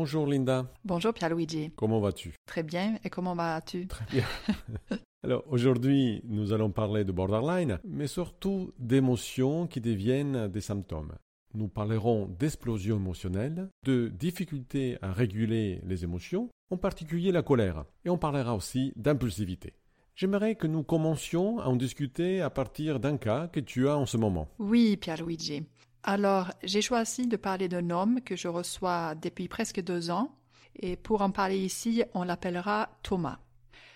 Bonjour Linda. Bonjour Pierluigi. Comment vas-tu? Très bien. Et comment vas-tu? Très bien. Alors aujourd'hui, nous allons parler de borderline, mais surtout d'émotions qui deviennent des symptômes. Nous parlerons d'explosion émotionnelle, de difficultés à réguler les émotions, en particulier la colère, et on parlera aussi d'impulsivité. J'aimerais que nous commencions à en discuter à partir d'un cas que tu as en ce moment. Oui, Pierluigi. Alors, j'ai choisi de parler d'un homme que je reçois depuis presque deux ans, et pour en parler ici, on l'appellera Thomas.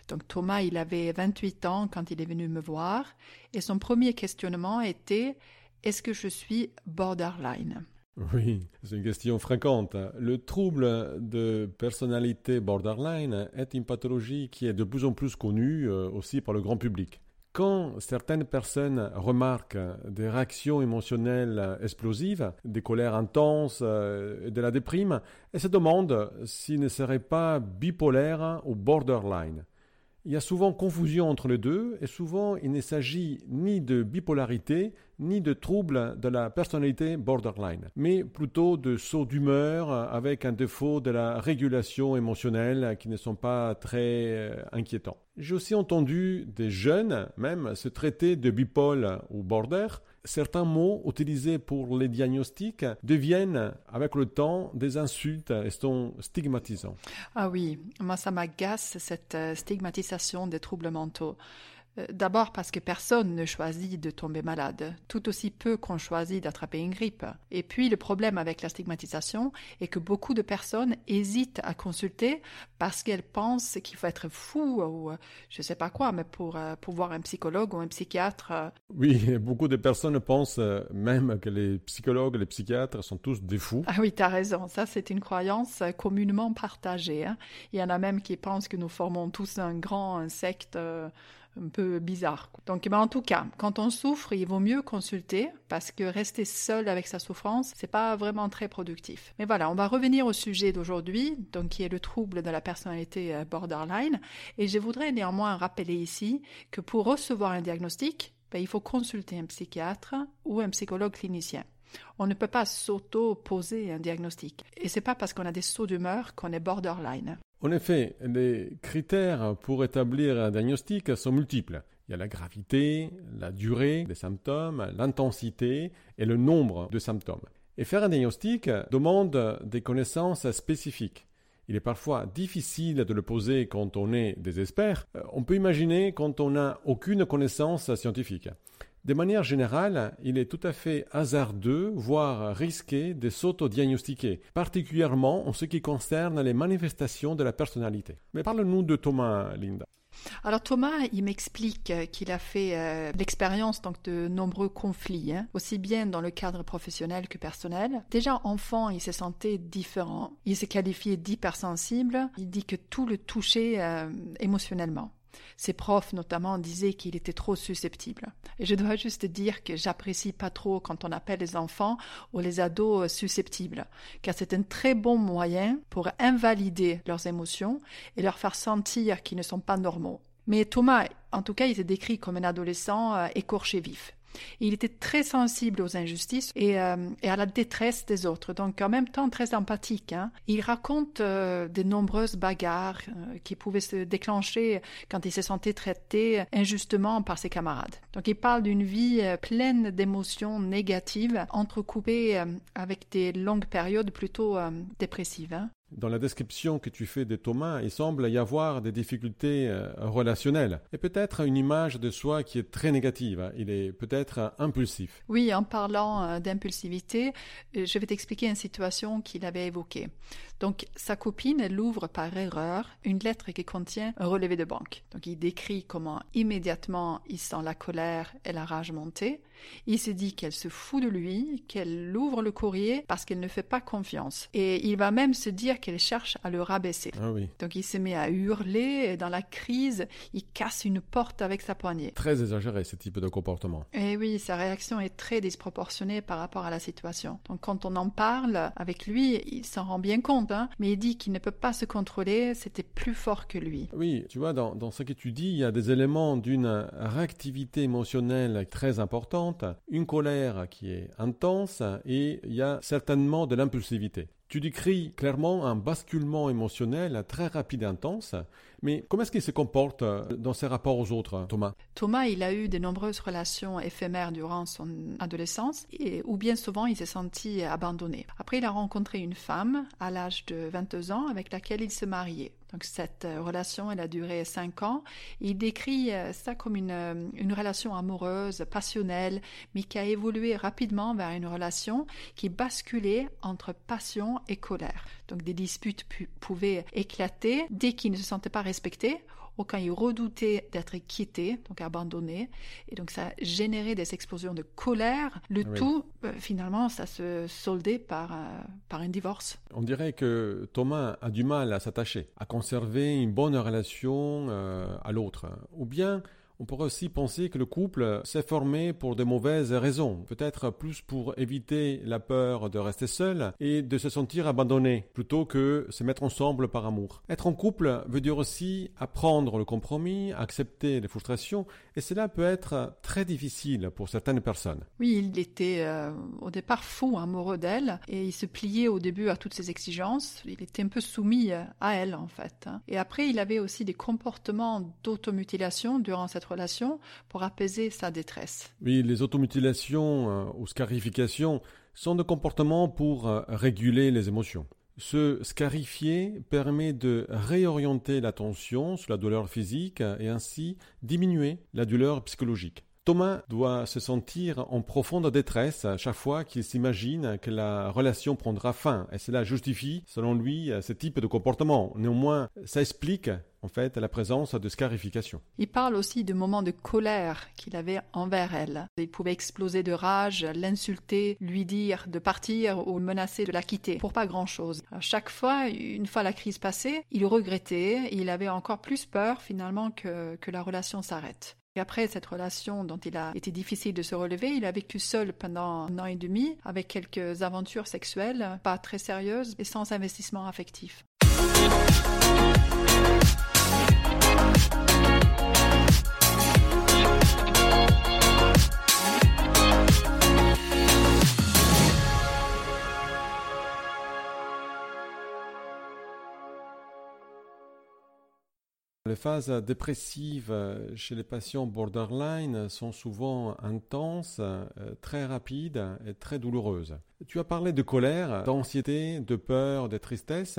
Donc Thomas, il avait 28 ans quand il est venu me voir, et son premier questionnement était est-ce que je suis borderline? Oui, c'est une question fréquente. Le trouble de personnalité borderline est une pathologie qui est de plus en plus connue euh, aussi par le grand public. Quand certaines personnes remarquent des réactions émotionnelles explosives, des colères intenses euh, et de la déprime, elles se demandent s'ils ne seraient pas bipolaires ou borderline. Il y a souvent confusion entre les deux et souvent il ne s'agit ni de bipolarité ni de trouble de la personnalité borderline, mais plutôt de sauts d'humeur avec un défaut de la régulation émotionnelle qui ne sont pas très euh, inquiétants. J'ai aussi entendu des jeunes même se traiter de bipole ou border. Certains mots utilisés pour les diagnostics deviennent avec le temps des insultes et sont stigmatisants. Ah oui, moi ça m'agace cette euh, stigmatisation des troubles mentaux. Euh, d'abord parce que personne ne choisit de tomber malade, tout aussi peu qu'on choisit d'attraper une grippe. Et puis le problème avec la stigmatisation est que beaucoup de personnes hésitent à consulter parce qu'elles pensent qu'il faut être fou ou euh, je ne sais pas quoi, mais pour, euh, pour voir un psychologue ou un psychiatre. Oui, beaucoup de personnes pensent même que les psychologues et les psychiatres sont tous des fous. Ah oui, tu as raison, ça c'est une croyance communément partagée. Hein. Il y en a même qui pensent que nous formons tous un grand insecte un peu bizarre. Donc, ben, en tout cas, quand on souffre, il vaut mieux consulter parce que rester seul avec sa souffrance, c'est pas vraiment très productif. Mais voilà, on va revenir au sujet d'aujourd'hui, donc qui est le trouble de la personnalité euh, borderline. Et je voudrais néanmoins rappeler ici que pour recevoir un diagnostic, ben, il faut consulter un psychiatre ou un psychologue clinicien. On ne peut pas s'auto-poser un diagnostic. Et c'est pas parce qu'on a des sauts d'humeur qu'on est borderline. En effet, les critères pour établir un diagnostic sont multiples. Il y a la gravité, la durée des symptômes, l'intensité et le nombre de symptômes. Et faire un diagnostic demande des connaissances spécifiques. Il est parfois difficile de le poser quand on est des experts. Euh, on peut imaginer quand on n'a aucune connaissance scientifique. De manière générale, il est tout à fait hasardeux, voire risqué, de s'auto-diagnostiquer, particulièrement en ce qui concerne les manifestations de la personnalité. Mais parle-nous de Thomas, Linda. Alors Thomas, il m'explique qu'il a fait euh, l'expérience donc de nombreux conflits, hein, aussi bien dans le cadre professionnel que personnel. Déjà enfant, il se sentait différent. Il se qualifiait d'hypersensible. Il dit que tout le touchait euh, émotionnellement. Ses profs notamment disaient qu'il était trop susceptible. Et je dois juste dire que j'apprécie pas trop quand on appelle les enfants ou les ados susceptibles, car c'est un très bon moyen pour invalider leurs émotions et leur faire sentir qu'ils ne sont pas normaux. Mais Thomas, en tout cas, il s'est décrit comme un adolescent euh, écorché vif. Il était très sensible aux injustices et, euh, à la détresse des autres, donc en même temps très empathique. Hein. Il raconte euh, de nombreuses bagarres euh, qui pouvaient se déclencher quand il se sentait traité injustement par ses camarades. Donc il parle d'une vie pleine d'émotions négatives, entrecoupées avec des longues périodes plutôt dépressives. Hein. Dans la description que tu fais de Thomas, il semble y avoir des difficultés euh, relationnelles et peut-être une image de soi qui est très négative. Il est peut-être impulsif. Oui, en parlant euh, d'impulsivité, euh, je vais t'expliquer une situation qu'il avait évoquée. Donc, sa copine, elle ouvre par erreur une lettre qui contient un relevé de banque. Donc, il décrit comment immédiatement il sent la colère et la rage monter. Il se dit qu'elle se fout de lui, qu'elle ouvre le courrier parce qu'elle ne fait pas confiance. Et il va même se dire qu'elle cherche à le rabaisser. Ah oui. Donc, il se met à hurler et dans la crise, il casse une porte avec sa poignée. Très exagéré ce type de comportement. Et oui, sa réaction est très disproportionnée par rapport à la situation. Donc, quand on en parle avec lui, il s'en rend bien compte Hein. mais il dit qu'il ne peut pas se contrôler, c'était plus fort que lui. Oui, tu vois, dans, dans ce que tu dis, il y a des éléments d'une réactivité émotionnelle très importante, une colère qui est intense et il y a certainement de l'impulsivité. Tu décris clairement un basculement émotionnel très rapide et intense, mais comment est-ce qu'il se comporte dans ses rapports aux autres, Thomas? Thomas, il a eu de nombreuses relations éphémères durant son adolescence, et, ou bien souvent il s'est senti abandonné. Après, il a rencontré une femme à l'âge de 22 ans avec laquelle il se mariait. Donc cette euh, relation, elle a duré cinq ans. Il décrit euh, ça comme une, euh, une, relation amoureuse, passionnelle, mais qui a évolué rapidement vers une relation qui basculait entre passion et colère. Donc des disputes pouvaient éclater dès qu'il ne se sentait pas respecté ou quand il redoutait d'être quitté, donc abandonné. Et donc ça générait des explosions de colère. Le tout, euh, finalement, ça se soldait par, euh, par un divorce. On dirait que Thomas a du mal à s'attacher, à conserver une bonne relation euh, à l'autre. Ou bien on pourrait aussi penser que le couple s'est formé pour de mauvaises raisons, peut-être plus pour éviter la peur de rester seul et de se sentir abandonné, plutôt que se mettre ensemble par amour. Être en couple veut dire aussi apprendre le compromis, accepter les frustrations, et cela peut être très difficile pour certaines personnes. Oui, il était euh, au départ fou, amoureux d'elle, et il se pliait au début à toutes ses exigences. Il était un peu soumis à elle, en fait. Hein. Et après, il avait aussi des comportements d'automutilation durant cette pour apaiser sa détresse. Oui, les automutilations euh, ou scarifications sont des comportements pour euh, réguler les émotions. Se scarifier permet de réorienter l'attention sur la douleur physique et ainsi diminuer la douleur psychologique. Thomas doit se sentir en profonde détresse chaque fois qu'il s'imagine que la relation prendra fin, et cela justifie, selon lui, ce type de comportement. Néanmoins, ça explique en fait la présence de scarification. Il parle aussi de moments de colère qu'il avait envers elle. Il pouvait exploser de rage, l'insulter, lui dire de partir ou menacer de la quitter pour pas grand-chose. chaque fois, une fois la crise passée, il regrettait, il avait encore plus peur finalement que, que la relation s'arrête. Et après cette relation dont il a été difficile de se relever, il a vécu seul pendant un an et demi avec quelques aventures sexuelles pas très sérieuses et sans investissement affectif. Phases dépressives chez les patients borderline sont souvent intenses, euh, très rapides et très douloureuses. Tu as parlé de colère, d'anxiété, de peur, de tristesse.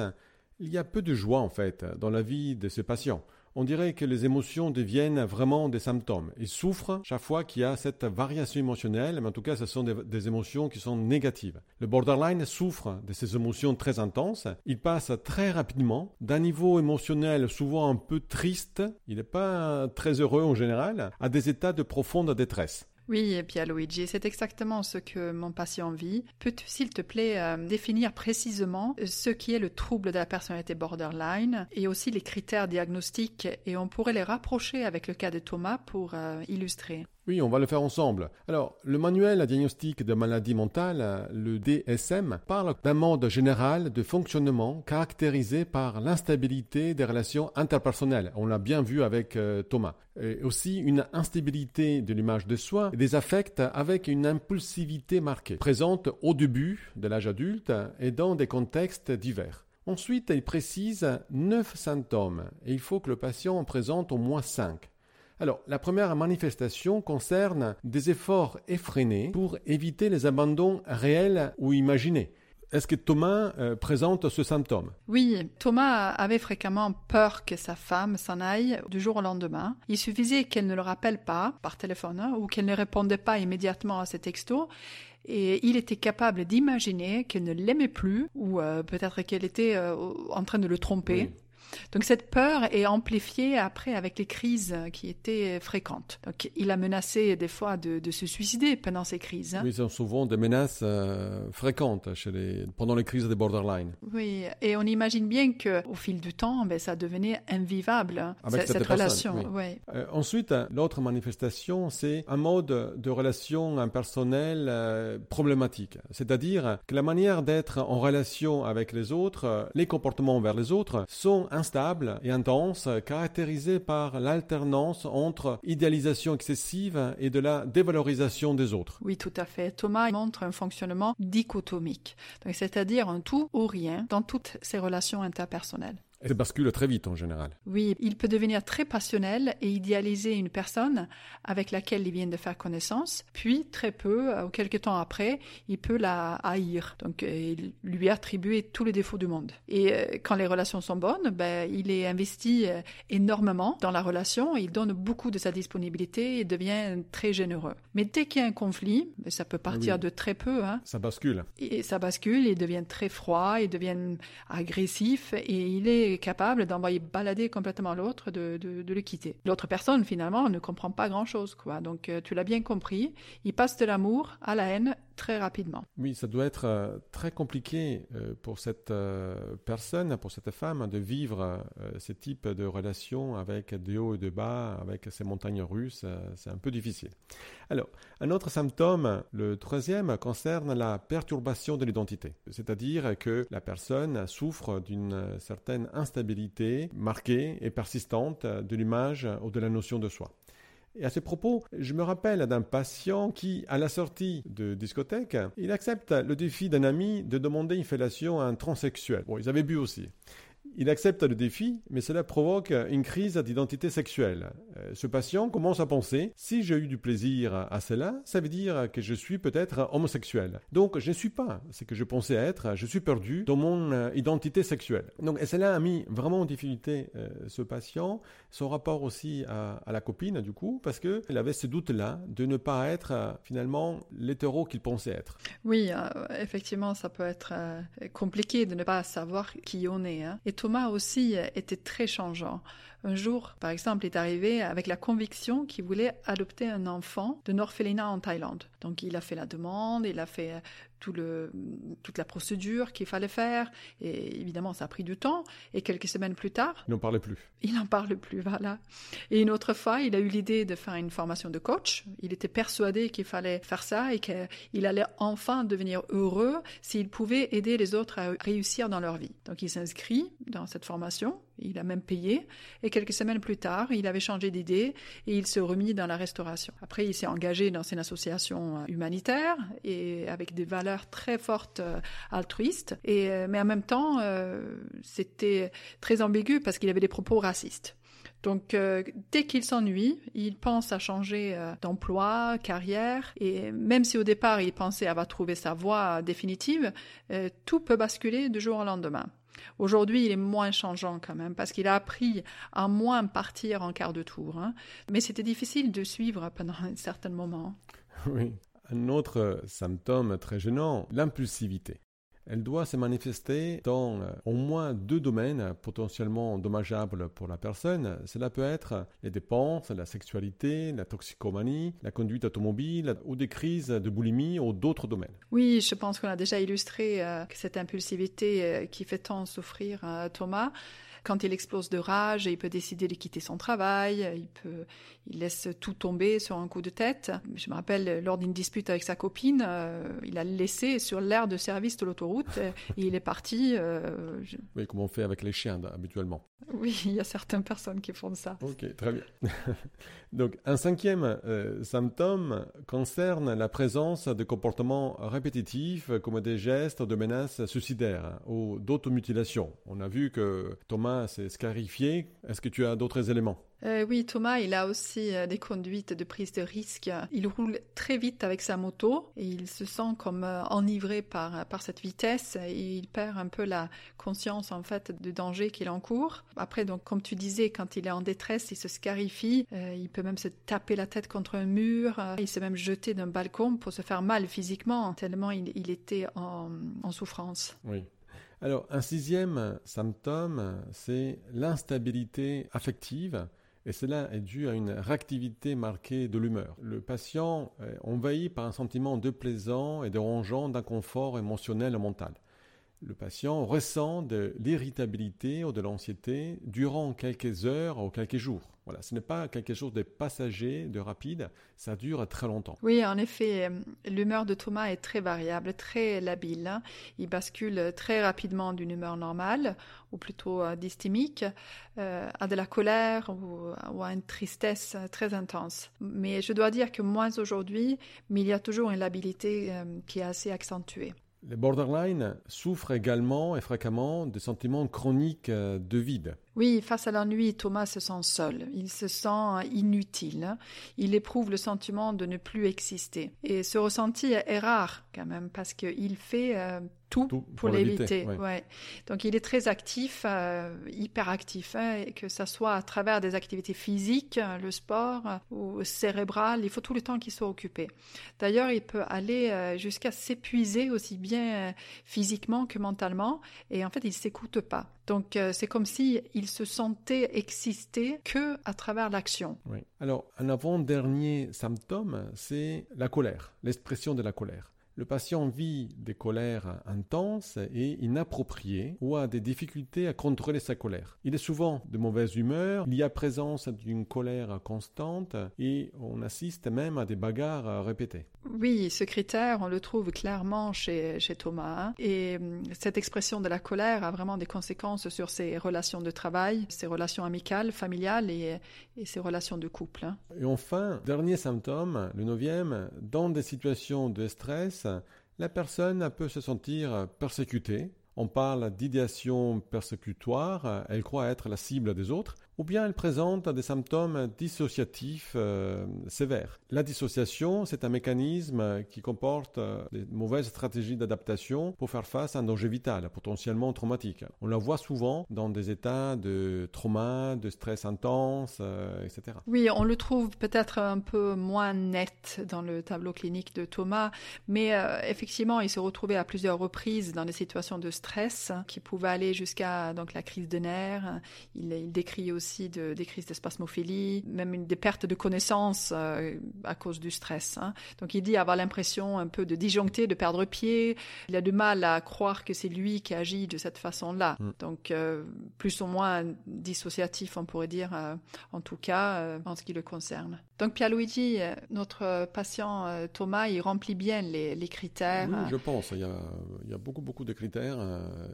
Il y a peu de joie en fait dans la vie de ces patients on dirait que les émotions deviennent vraiment des symptômes. Ils souffrent chaque fois qu'il y a cette variation émotionnelle, mais en tout cas, ce sont des, émotions qui sont négatives. Le borderline souffre de ces émotions très intenses. Il passe très rapidement d'un niveau émotionnel souvent un peu triste, il n'est pas très heureux en général, à des états de profonde détresse. Oui, Luigi, c'est exactement ce que mon patient vit. Peux-tu, s'il te plaît, euh, définir précisément ce qui est le trouble de la personnalité borderline et aussi les critères diagnostiques? Et on pourrait les rapprocher avec le cas de Thomas pour euh, illustrer. Oui, on va le faire ensemble. Alors, le manuel à diagnostic de maladie mentale, le DSM, parle d'un mode général de fonctionnement caractérisé par l'instabilité des relations interpersonnelles. On l'a bien vu avec euh, Thomas. Et aussi une instabilité de l'image de soi et des affects avec une impulsivité marquée, présente au début de l'âge adulte et dans des contextes divers. Ensuite, il précise neuf symptômes et il faut que le patient en présente au moins cinq. Alors, la première manifestation concerne des efforts effrénés pour éviter les abandons réels ou imaginés. Est-ce que Thomas euh, présente ce symptôme? Oui, Thomas avait fréquemment peur que sa femme s'en aille du jour au lendemain. Il suffisait qu'elle ne le rappelle pas par téléphone hein, ou qu'elle ne répondait pas immédiatement à ses textos et il était capable d'imaginer qu'elle ne l'aimait plus ou euh, peut-être qu'elle était euh, en train de le tromper. Donc cette peur est amplifiée après avec les crises qui étaient fréquentes. Donc il a menacé des fois de, se suicider pendant ces crises. Hein. Oui, sont souvent des menaces euh, fréquentes chez les, pendant les crises des borderline. Oui, et on imagine bien qu'au fil du temps, ben, ça devenait invivable, hein, cette, relation. Oui. Euh, ensuite, l'autre manifestation, c'est un mode de relation impersonnelle euh, problématique. C'est-à-dire que la manière d'être en relation avec les autres, les comportements envers les autres sont instable et intense, caractérisée par l'alternance entre idéalisation excessive et de la dévalorisation des autres. Oui, tout à fait. Thomas montre un fonctionnement dichotomique, c'est-à-dire un tout ou rien dans toutes ses relations interpersonnelles. Ça bascule très vite en général. Oui, il peut devenir très passionnel et idéaliser une personne avec laquelle il vient de faire connaissance, puis très peu, euh, ou quelques temps après, il peut la haïr, donc euh, lui attribuer tous les défauts du monde. Et euh, quand les relations sont bonnes, ben, il est investi énormément dans la relation, il donne beaucoup de sa disponibilité et devient très généreux. Mais dès qu'il y a un conflit, ben, ça peut partir de très peu. Hein, ça bascule. Et ça bascule, il devient très froid, il devient agressif et il est capable d'envoyer balader complètement l'autre, de, de, le quitter. L'autre personne, finalement, ne comprend pas grand-chose. quoi. Donc, euh, tu l'as bien compris, il passe de l'amour à la haine très rapidement. Oui, ça doit être euh, très compliqué euh, pour cette personne, pour cette femme, de vivre ce type de relation avec des hauts et des bas, avec ces montagnes russes. c'est un peu difficile. Alors, un autre symptôme, le troisième, concerne la perturbation de l'identité. C'est-à-dire que la personne souffre d'une certaine instabilité marquée et persistante de l'image ou de la notion de soi. Et à ce propos, je me rappelle d'un patient qui, à la sortie de discothèque, il accepte le défi d'un ami de demander une fellation à un transsexuel. Bon, ils avaient bu aussi. Il accepte le défi, mais cela provoque une crise d'identité sexuelle. Euh, ce patient commence à penser, si j'ai eu du plaisir à cela, ça veut dire que je suis peut-être homosexuel. Donc je ne suis pas ce que je pensais être, je suis perdu dans mon euh, identité sexuelle. Donc et cela a mis vraiment en difficulté euh, ce patient, son rapport aussi à, la copine du coup, parce qu'il avait ce doute-là de ne pas être finalement l'hétéro qu'il pensait être. Oui, effectivement, ça peut être compliqué de ne pas savoir qui on est. Hein. Thomas aussi était très changeant. Un jour, par exemple, est arrivé avec la conviction qu'il voulait adopter un enfant de orphelinat en Thaïlande. Donc il a fait la demande, il a fait le, toute la procédure qu'il fallait faire. Et évidemment, ça a pris du temps. Et quelques semaines plus tard... Il n'en parlait plus. Il n'en parle plus, voilà. Et une autre fois, il a eu l'idée de faire une formation de coach. Il était persuadé qu'il fallait faire ça et qu'il allait enfin devenir heureux s'il pouvait aider les autres à réussir dans leur vie. Donc il s'inscrit dans cette formation. Il a même payé. Et quelques semaines plus tard, il avait changé d'idée et il se remis dans la restauration. Après, il s'est engagé dans une association humanitaire et avec des valeurs très forte euh, altruiste, et, euh, mais en même temps, euh, c'était très ambigu parce qu'il avait des propos racistes. Donc, dès qu'il s'ennuie, il pense à changer d'emploi, carrière, et même si au départ il pensait avoir trouvé sa voie définitive, tout peut basculer du jour au lendemain. Aujourd'hui, il est moins changeant quand même parce qu'il a appris à moins partir en quart de tour. Hein. Mais c'était difficile de suivre pendant un certain moment. Oui. Un autre symptôme très gênant, l'impulsivité. Elle doit se manifester dans euh, au moins deux domaines potentiellement dommageables pour la personne. Cela peut être les dépenses, la sexualité, la toxicomanie, la conduite automobile ou des crises de boulimie ou d'autres domaines. Oui, je pense qu'on a déjà illustré euh, cette impulsivité euh, qui fait tant souffrir Thomas quand il explose de rage, il peut décider de quitter son travail, il peut, il laisse tout tomber sur un coup de tête. Je me rappelle, lors d'une dispute avec sa copine, euh, il a laissé sur l'aire de service de l'autoroute et il est parti. Euh, oui, comme on fait avec les chiens habituellement. Oui, il y a certaines personnes qui font ça. Ok, très bien. Donc, un cinquième euh, symptôme concerne la présence de comportements répétitifs comme des gestes de menaces suicidaires hein, ou d'automutilations. On a vu que Thomas s'est scarifié. Est-ce que tu as d'autres éléments? Euh, oui, Thomas, il a aussi euh, des conduites de prise de risque. Il roule très vite avec sa moto et il se sent comme euh, enivré par, par cette vitesse et il perd un peu la conscience en fait du danger qu'il encourt. Après, donc, comme tu disais, quand il est en détresse, il se scarifie, il peut même se taper la tête contre un mur, il s'est même jeté d'un balcon pour se faire mal physiquement, tellement il, était en, en souffrance. Oui. Alors, un sixième symptôme, c'est l'instabilité affective et cela est dû à une réactivité marquée de l'humeur. Le patient envahi par un sentiment de plaisant et de rongeant d'inconfort émotionnel et mental. le patient ressent de l'irritabilité ou de l'anxiété durant quelques heures ou quelques jours. Voilà, ce n'est pas quelque chose de passager, de rapide, ça dure très longtemps. Oui, en effet, euh, l'humeur de Thomas est très variable, très labile. Hein. Il bascule très rapidement d'une humeur normale, ou plutôt euh, dystémique, euh, à de la colère ou, à une tristesse très intense. Mais je dois dire que moins aujourd'hui, mais il y a toujours une labilité qui est assez accentuée. Les borderline souffrent également et fréquemment de sentiments chroniques de vide. Oui, face à l'ennui, Thomas se sent seul, il se sent inutile, il éprouve le sentiment de ne plus exister. Et ce ressenti est rare quand même, parce qu'il fait euh, tout, pour, l'éviter. Ouais. Donc il est très actif, euh, hyper actif, hein, que ce soit à travers des activités physiques, le sport ou cérébrales, il faut tout le temps qu'il soit occupé. D'ailleurs, il peut aller euh, jusqu'à s'épuiser aussi bien physiquement que mentalement, et en fait, il s'écoute pas. Donc c'est comme si il se sentait exister que à travers l'action. Oui. Alors, un avant-dernier symptôme, c'est la colère, l'expression de la colère. Le patient vit des colères intenses et inappropriées ou a des difficultés à contrôler sa colère. Il est souvent de mauvaise humeur, il y a présence d'une colère constante et on assiste même à des bagarres répétées. Oui, ce critère, on le trouve clairement chez, chez Thomas. Hein. Et hum, cette expression de la colère a vraiment des conséquences sur ses relations de travail, ses relations amicales, familiales et, et ses relations de couple. Hein. Et enfin, dernier symptôme, le neuvième, dans des situations de stress, la personne peut se sentir persécutée. On parle d'idéation persécutoire, elle croit être la cible des autres, ou bien elle présente des symptômes dissociatifs euh, sévères. La dissociation, c'est un mécanisme qui comporte euh, des mauvaises stratégies d'adaptation pour faire face à un danger vital, potentiellement traumatique. On la voit souvent dans des états de trauma, de stress intense, euh, etc. Oui, on le trouve peut-être un peu moins net dans le tableau clinique de Thomas, mais effectivement, il se retrouvait à plusieurs reprises dans des situations de stress qui pouvaient aller jusqu'à donc la crise de nerfs. Il, décrit aussi aussi de, des crises d'espasmophilie, même une, des pertes de connaissances euh, à cause du stress. Hein. Donc il dit avoir l'impression un peu de disjoncter, de perdre pied. Il a du mal à croire que c'est lui qui agit de cette façon-là. Mm. Donc euh, plus ou moins dissociatif, on pourrait dire, euh, en tout cas, en ce qui le concerne. Donc Pierluigi, notre patient Thomas, il remplit bien les, les critères. Oui, je pense. Il y, a, il y a beaucoup, beaucoup de critères.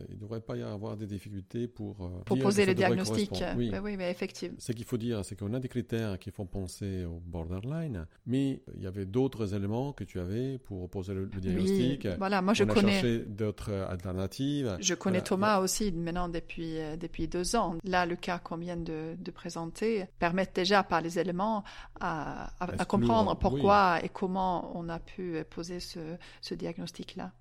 Il ne devrait pas y avoir des difficultés pour, pour poser le diagnostic. Oui. Ben oui, effectivement. Ce qu'il faut dire, c'est qu'on a des critères qui font penser au borderline, mais il y avait d'autres éléments que tu avais pour poser le, diagnostic. voilà, moi je On connais. cherché d'autres alternatives. Je connais Thomas aussi maintenant depuis, euh, depuis deux ans. Là, le cas qu'on vient de, de, présenter permet déjà par les éléments à, à, comprendre pourquoi et comment on a pu poser ce, ce diagnostic-là.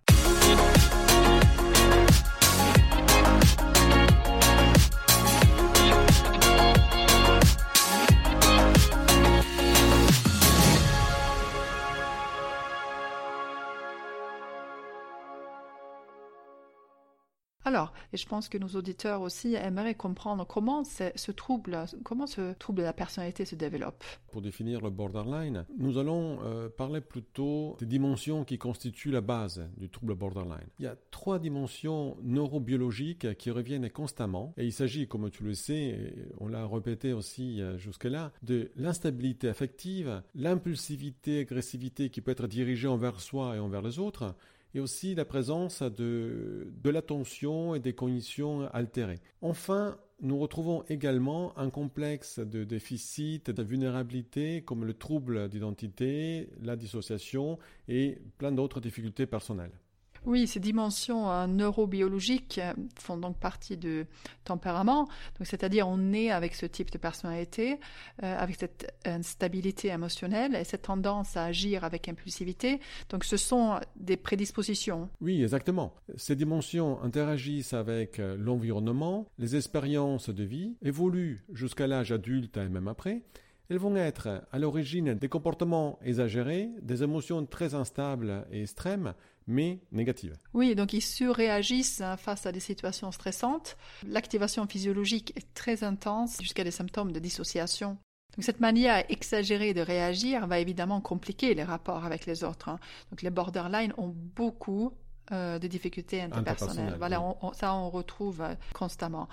Alors, et je pense que nos auditeurs aussi aimeraient comprendre comment ce trouble, comment ce trouble de la personnalité se développe. Pour définir le borderline, nous allons euh, parler plutôt des dimensions qui constituent la base du trouble borderline. Il y a trois dimensions neurobiologiques qui reviennent constamment, et il s'agit, comme tu le sais, on l'a répété aussi euh, jusque-là, de l'instabilité affective, l'impulsivité, agressivité qui peut être dirigée envers soi et envers les autres, et aussi la présence de, de l'attention et des cognitions altérées. Enfin, nous retrouvons également un complexe de déficit, de vulnérabilité comme le trouble d'identité, la dissociation et plein d'autres difficultés personnelles. Oui, ces dimensions euh, neurobiologiques euh, font donc partie du tempérament. Donc, c'est-à-dire, on est avec ce type de personnalité, euh, avec cette instabilité émotionnelle et cette tendance à agir avec impulsivité. Donc, ce sont des prédispositions. Oui, exactement. Ces dimensions interagissent avec l'environnement, les expériences de vie, évoluent jusqu'à l'âge adulte et même après. Elles vont être à l'origine des comportements exagérés, des émotions très instables et extrêmes, mais négatives. Oui, donc ils surréagissent hein, face à des situations stressantes. L'activation physiologique est très intense jusqu'à des symptômes de dissociation. Donc cette manière exagérée de réagir va évidemment compliquer les rapports avec les autres. Hein. Donc les borderline ont beaucoup euh, de difficultés interpersonnelles. Voilà, ça on retrouve euh, constamment.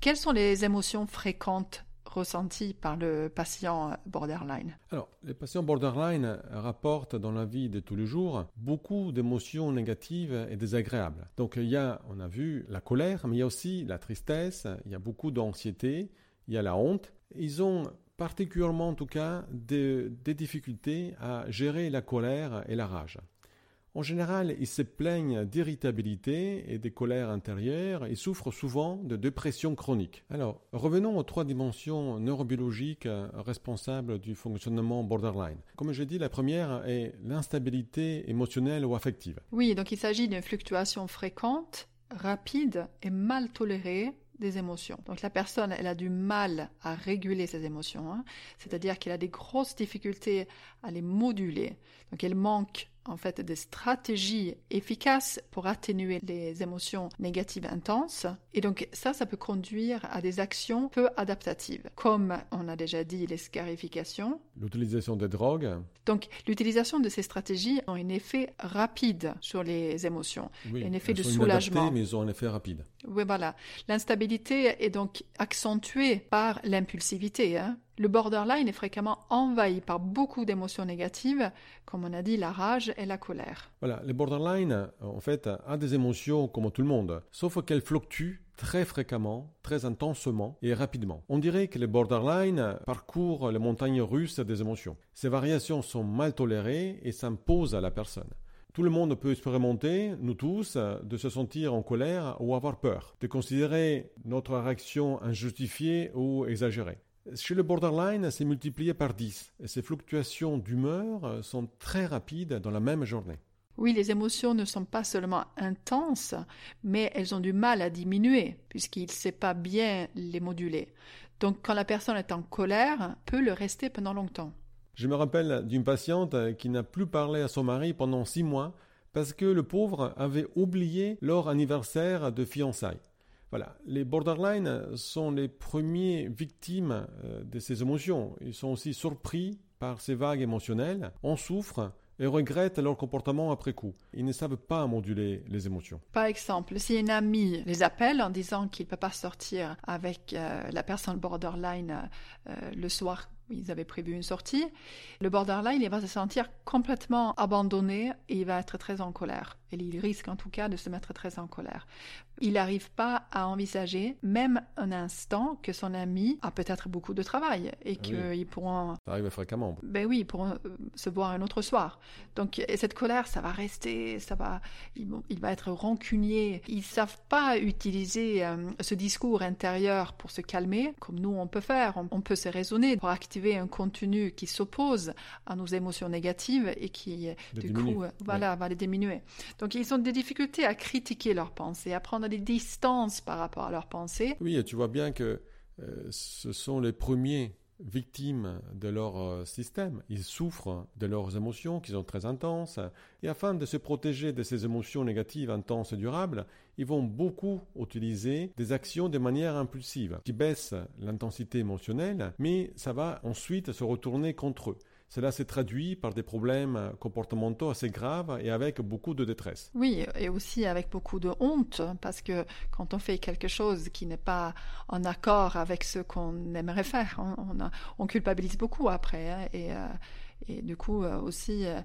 Quelles sont les émotions fréquentes ressenties par le patient borderline Alors, les patients borderline rapportent dans la vie de tous les jours beaucoup d'émotions négatives et désagréables. Donc, il y a, on a vu, la colère, mais il y a aussi la tristesse, il y a beaucoup d'anxiété, il y a la honte. Ils ont particulièrement en tout cas des, difficultés à gérer la colère et la rage. En général, ils se plaignent d'irritabilité et de colère intérieure et souffrent souvent de dépression chronique. Alors, revenons aux trois dimensions neurobiologiques responsables du fonctionnement borderline. Comme je dit, la première est l'instabilité émotionnelle ou affective. Oui, donc il s'agit d'une fluctuation fréquente, rapide et mal tolérée des émotions. Donc la personne, elle a du mal à réguler ses émotions, hein. c'est-à-dire qu'elle a des grosses difficultés à les moduler. Donc elle manque en fait des stratégies efficaces pour atténuer les émotions négatives intenses. Et donc ça, ça peut conduire à des actions peu adaptatives, comme on a déjà dit les scarifications. L'utilisation des drogues. Donc l'utilisation de ces stratégies ont un effet rapide sur les émotions, un effet de soulagement. mais ils ont un effet rapide. Oui, voilà. L'instabilité est donc accentuée par l'impulsivité. Hein. Le borderline est fréquemment envahi par beaucoup d'émotions négatives, comme on a dit la rage et la colère. Voilà, le borderline, en fait, a des émotions comme tout le monde, sauf qu'elles fluctuent très fréquemment, très intensement et rapidement. On dirait que le borderline parcourt les montagnes russes des émotions. Ces variations sont mal tolérées et s'imposent à la personne. Tout le monde peut expérimenter, nous tous, de se sentir en colère ou avoir peur, de considérer notre réaction injustifiée ou exagérée. Chez le borderline, c'est multiplié par 10 et ces fluctuations d'humeur sont très rapides dans la même journée. Oui, les émotions ne sont pas seulement intenses, mais elles ont du mal à diminuer puisqu'il ne sait pas bien les moduler. Donc quand la personne est en colère, peut le rester pendant longtemps. Je me rappelle d'une patiente qui n'a plus parlé à son mari pendant six mois parce que le pauvre avait oublié leur anniversaire de fiançailles. Voilà, les borderline sont les premiers victimes euh, de ces émotions. Ils sont aussi surpris par ces vagues émotionnelles, en souffrent et regrettent leur comportement après coup. Ils ne savent pas moduler les émotions. Par exemple, si un ami les appelle en disant qu'il ne peut pas sortir avec euh, la personne borderline euh, le soir ils avaient prévu une sortie. Le borderline, va se sentir complètement abandonné et il va être très en colère. Et il risque en tout cas de se mettre très en colère il n'arrive pas à envisager même un instant que son ami a peut-être beaucoup de travail et ah qu'ils pourront... Ça arrive fréquemment. Ben oui, ils pourront euh, se voir un autre soir. Donc cette colère, ça va rester, ça va, il, va être rancunier. Ils savent pas utiliser euh, ce discours intérieur pour se calmer, comme nous on peut faire. On, peut se raisonner pour activer un contenu qui s'oppose à nos émotions négatives et qui, du coup, voilà, va les diminuer. Donc ils ont des difficultés à critiquer leurs pensées, à prendre des distances par rapport à leurs pensées. Oui, tu vois bien que euh, ce sont les premiers victimes de leur euh, système. Ils souffrent de leurs émotions qui sont très intenses. Et afin de se protéger de ces émotions négatives intenses et durables, ils vont beaucoup utiliser des actions de manière impulsive qui baissent l'intensité émotionnelle, mais ça va ensuite se retourner contre eux. Cela s'est traduit par des problèmes comportementaux assez graves et avec beaucoup de détresse. Oui, et aussi avec beaucoup de honte, parce que quand on fait quelque chose qui n'est pas en accord avec ce qu'on aimerait faire, on, culpabilise beaucoup après. Hein, et, euh, et, du coup, euh, aussi, euh,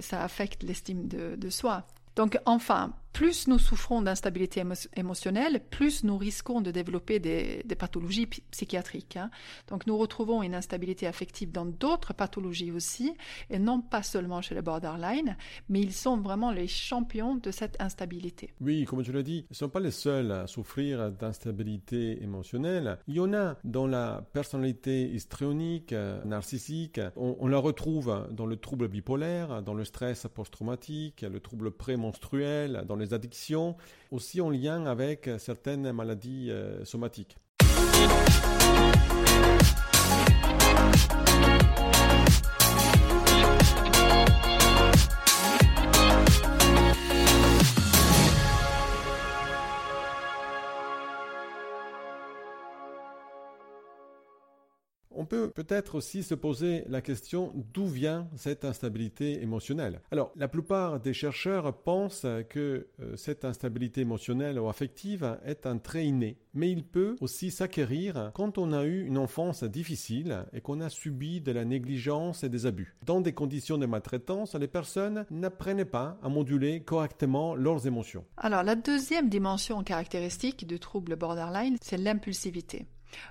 ça affecte l'estime de soi. Donc, enfin, plus nous souffrons d'instabilité émotionnelle, plus nous risquons de développer des, pathologies psychiatriques. Hein. Donc nous retrouvons une instabilité affective dans d'autres pathologies aussi, et non pas seulement chez les borderline, mais ils sont vraiment les champions de cette instabilité. Oui, comme tu l'as dit, ils ne sont pas les seuls à souffrir d'instabilité émotionnelle. Il y en a dans la personnalité histrionique, narcissique, on, la retrouve dans le trouble bipolaire, dans le stress post-traumatique, le trouble prémenstruel, dans les addictions, aussi en lien avec certaines maladies euh, somatiques. Peut peut-être aussi se poser la question d'où vient cette instabilité émotionnelle. Alors, la plupart des chercheurs pensent que euh, cette instabilité émotionnelle ou affective est un trait inné, mais il peut aussi s'acquérir quand on a eu une enfance difficile et qu'on a subi de la négligence et des abus. Dans des conditions de maltraitance, les personnes n'apprennent pas à moduler correctement leurs émotions. Alors, la deuxième dimension caractéristique du trouble borderline, c'est l'impulsivité.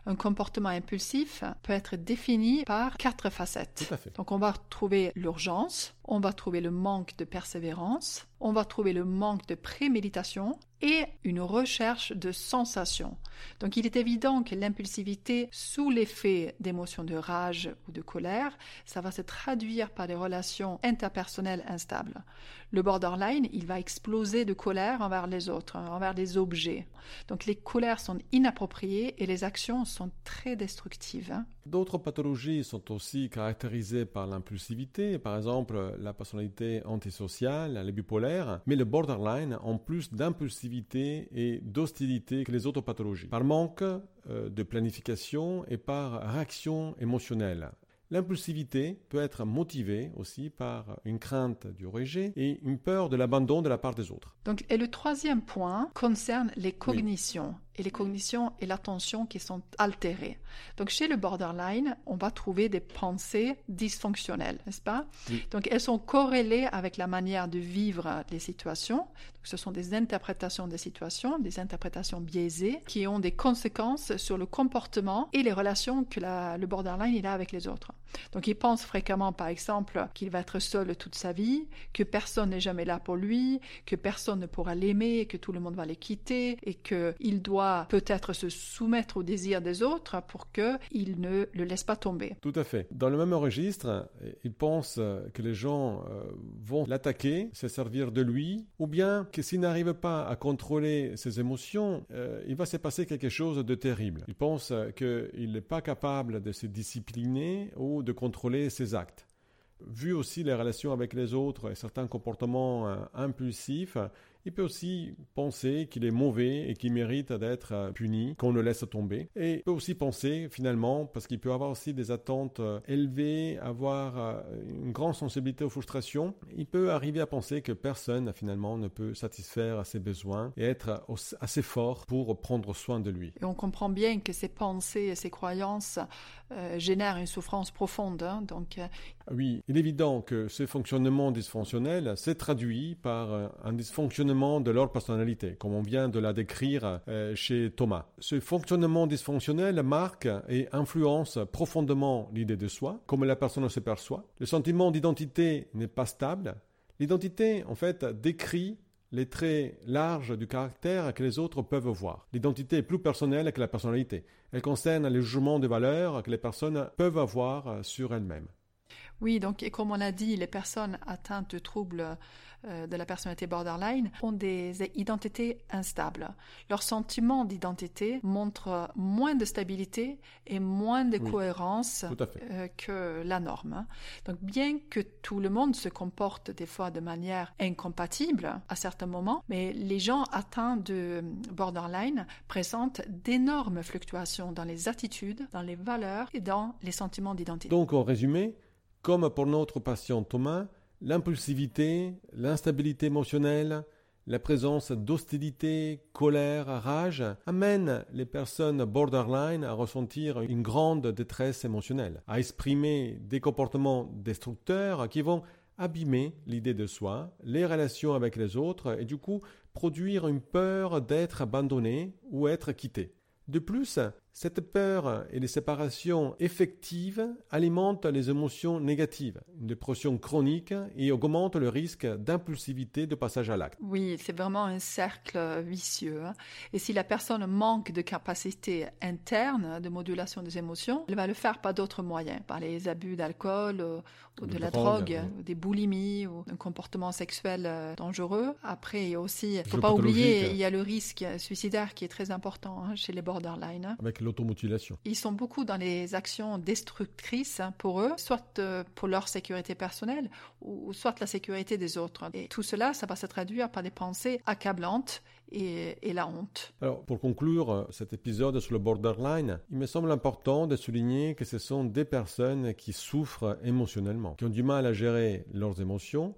Un comportement impulsif peut être défini par quatre facettes. Donc on va trouver l'urgence, on va trouver le manque de persévérance, on va trouver le manque de préméditation et une recherche de sensation. Donc il est évident que l'impulsivité sous l'effet d'émotions de rage ou de colère, ça va se traduire par des relations interpersonnelles instables. Le borderline, il va exploser de colère envers les autres, envers les objets. Donc les colères sont inappropriées et les actions sont très destructives. D'autres pathologies sont aussi caractérisées par l'impulsivité, par exemple la personnalité antisociale, les bipolaires, mais le borderline en plus d'impulsivité et d'hostilité que les autres pathologies, par manque euh, de planification et par réaction émotionnelle. L'impulsivité peut être motivée aussi par une crainte du rejet et une peur de l'abandon de la part des autres. Donc, et le troisième point concerne les cognitions et les cognitions et l'attention qui sont altérées. Donc chez le borderline, on va trouver des pensées dysfonctionnelles, n'est-ce pas? Donc elles sont corrélées avec la manière de vivre les situations. Donc, ce sont des interprétations des situations, des interprétations biaisées qui ont des conséquences sur le comportement et les relations que le borderline il a avec les autres. Donc il pense fréquemment, par exemple, qu'il va être seul toute sa vie, que personne n'est jamais là pour lui, que personne ne pourra l'aimer, que tout le monde va les quitter et qu'il doit peut-être se soumettre aux désirs des autres pour qu'il ne le laisse pas tomber. Tout à fait. Dans le même registre, il pense que les gens euh, vont l'attaquer, se servir de lui, ou bien que s'il n'arrive pas à contrôler ses émotions, euh, il va se passer quelque chose de terrible. Il pense qu'il n'est pas capable de se discipliner ou de contrôler ses actes. Vu aussi les relations avec les autres et certains comportements euh, impulsifs, il peut aussi penser qu'il est mauvais et qu'il mérite d'être euh, puni, qu'on le laisse tomber. Et il peut aussi penser, finalement, parce qu'il peut avoir aussi des attentes euh, élevées, avoir euh, une grande sensibilité aux frustrations, il peut arriver à penser que personne, finalement, ne peut satisfaire ses besoins et être assez fort pour prendre soin de lui. Et on comprend bien que ces pensées et ces croyances génèrent une souffrance profonde. Hein, donc, oui, il est évident que ce fonctionnement dysfonctionnel s'est traduit par un dysfonctionnement de leur personnalité, comme on vient de la décrire euh, chez Thomas. Ce fonctionnement dysfonctionnel marque et influence profondément l'idée de soi, comme la personne se perçoit. Le sentiment d'identité n'est pas stable. L'identité, en fait, décrit les traits larges du caractère que les autres peuvent voir. L'identité est plus personnelle que la personnalité. Elle concerne les jugements de valeur que les personnes peuvent avoir sur elles-mêmes. Oui, donc, et comme on l'a dit, les personnes atteintes de troubles de la personnalité borderline ont des identités instables. Leur sentiment d'identité montre moins de stabilité et moins de cohérence euh, que la norme. Donc, bien que tout le monde se comporte des fois de manière incompatible à certains moments, mais les gens atteints de borderline présentent d'énormes fluctuations dans les attitudes, dans les valeurs et dans les sentiments d'identité. Donc, en résumé, comme pour notre patient Thomas, l'impulsivité, l'instabilité émotionnelle, la présence d'hostilité, colère, rage amènent les personnes borderline à ressentir une grande détresse émotionnelle, à exprimer des comportements destructeurs qui vont abîmer l'idée de soi, les relations avec les autres et du coup produire une peur d'être abandonné ou être quitté. De plus, cette peur et les séparations effectives alimentent les émotions négatives, une dépression chronique et augmentent le risque d'impulsivité de passage à l'acte. Oui, c'est vraiment un cercle vicieux. Hein. Et si la personne manque de capacité interne de modulation des émotions, elle va le faire par d'autres moyens, par les abus d'alcool ou de, la drogue, des boulimies ou un comportement sexuel euh, dangereux. Après, il y a aussi, faut pas oublier, il y a le risque suicidaire qui est très important hein, chez les borderline. Avec l'automutilation. Ils sont beaucoup dans les actions destructrices hein, pour eux, soit euh, pour leur sécurité personnelle ou soit la sécurité des autres. Et tout cela, ça va se traduire par des pensées accablantes et, et, la honte. Alors, pour conclure euh, cet épisode sur le borderline, il me semble important de souligner que ce sont des personnes qui souffrent émotionnellement, qui ont du mal à gérer leurs émotions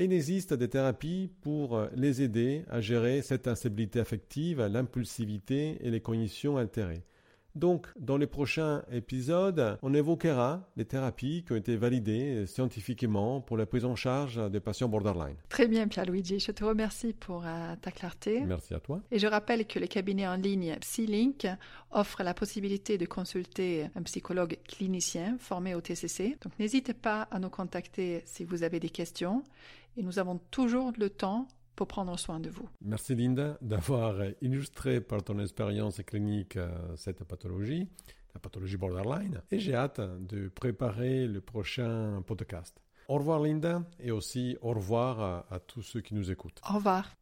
et il existe des thérapies pour euh, les aider à gérer cette instabilité affective, l'impulsivité et les cognitions altérées. Donc, dans les prochains épisodes, on évoquera les thérapies qui ont été validées scientifiquement pour la prise en charge des patients borderline. Très bien, Pierre-Luigi. Je te remercie pour euh, ta clarté. Merci à toi. Et je rappelle que le cabinet en ligne PsyLink offre la possibilité de consulter un psychologue clinicien formé au TCC. Donc, n'hésitez pas à nous contacter si vous avez des questions. Et nous avons toujours le temps pour prendre soin de vous. Merci Linda d'avoir illustré par ton expérience clinique euh, cette pathologie, la pathologie borderline, et j'ai hâte de préparer le prochain podcast. Au revoir Linda et aussi au revoir à, à tous ceux qui nous écoutent. Au revoir.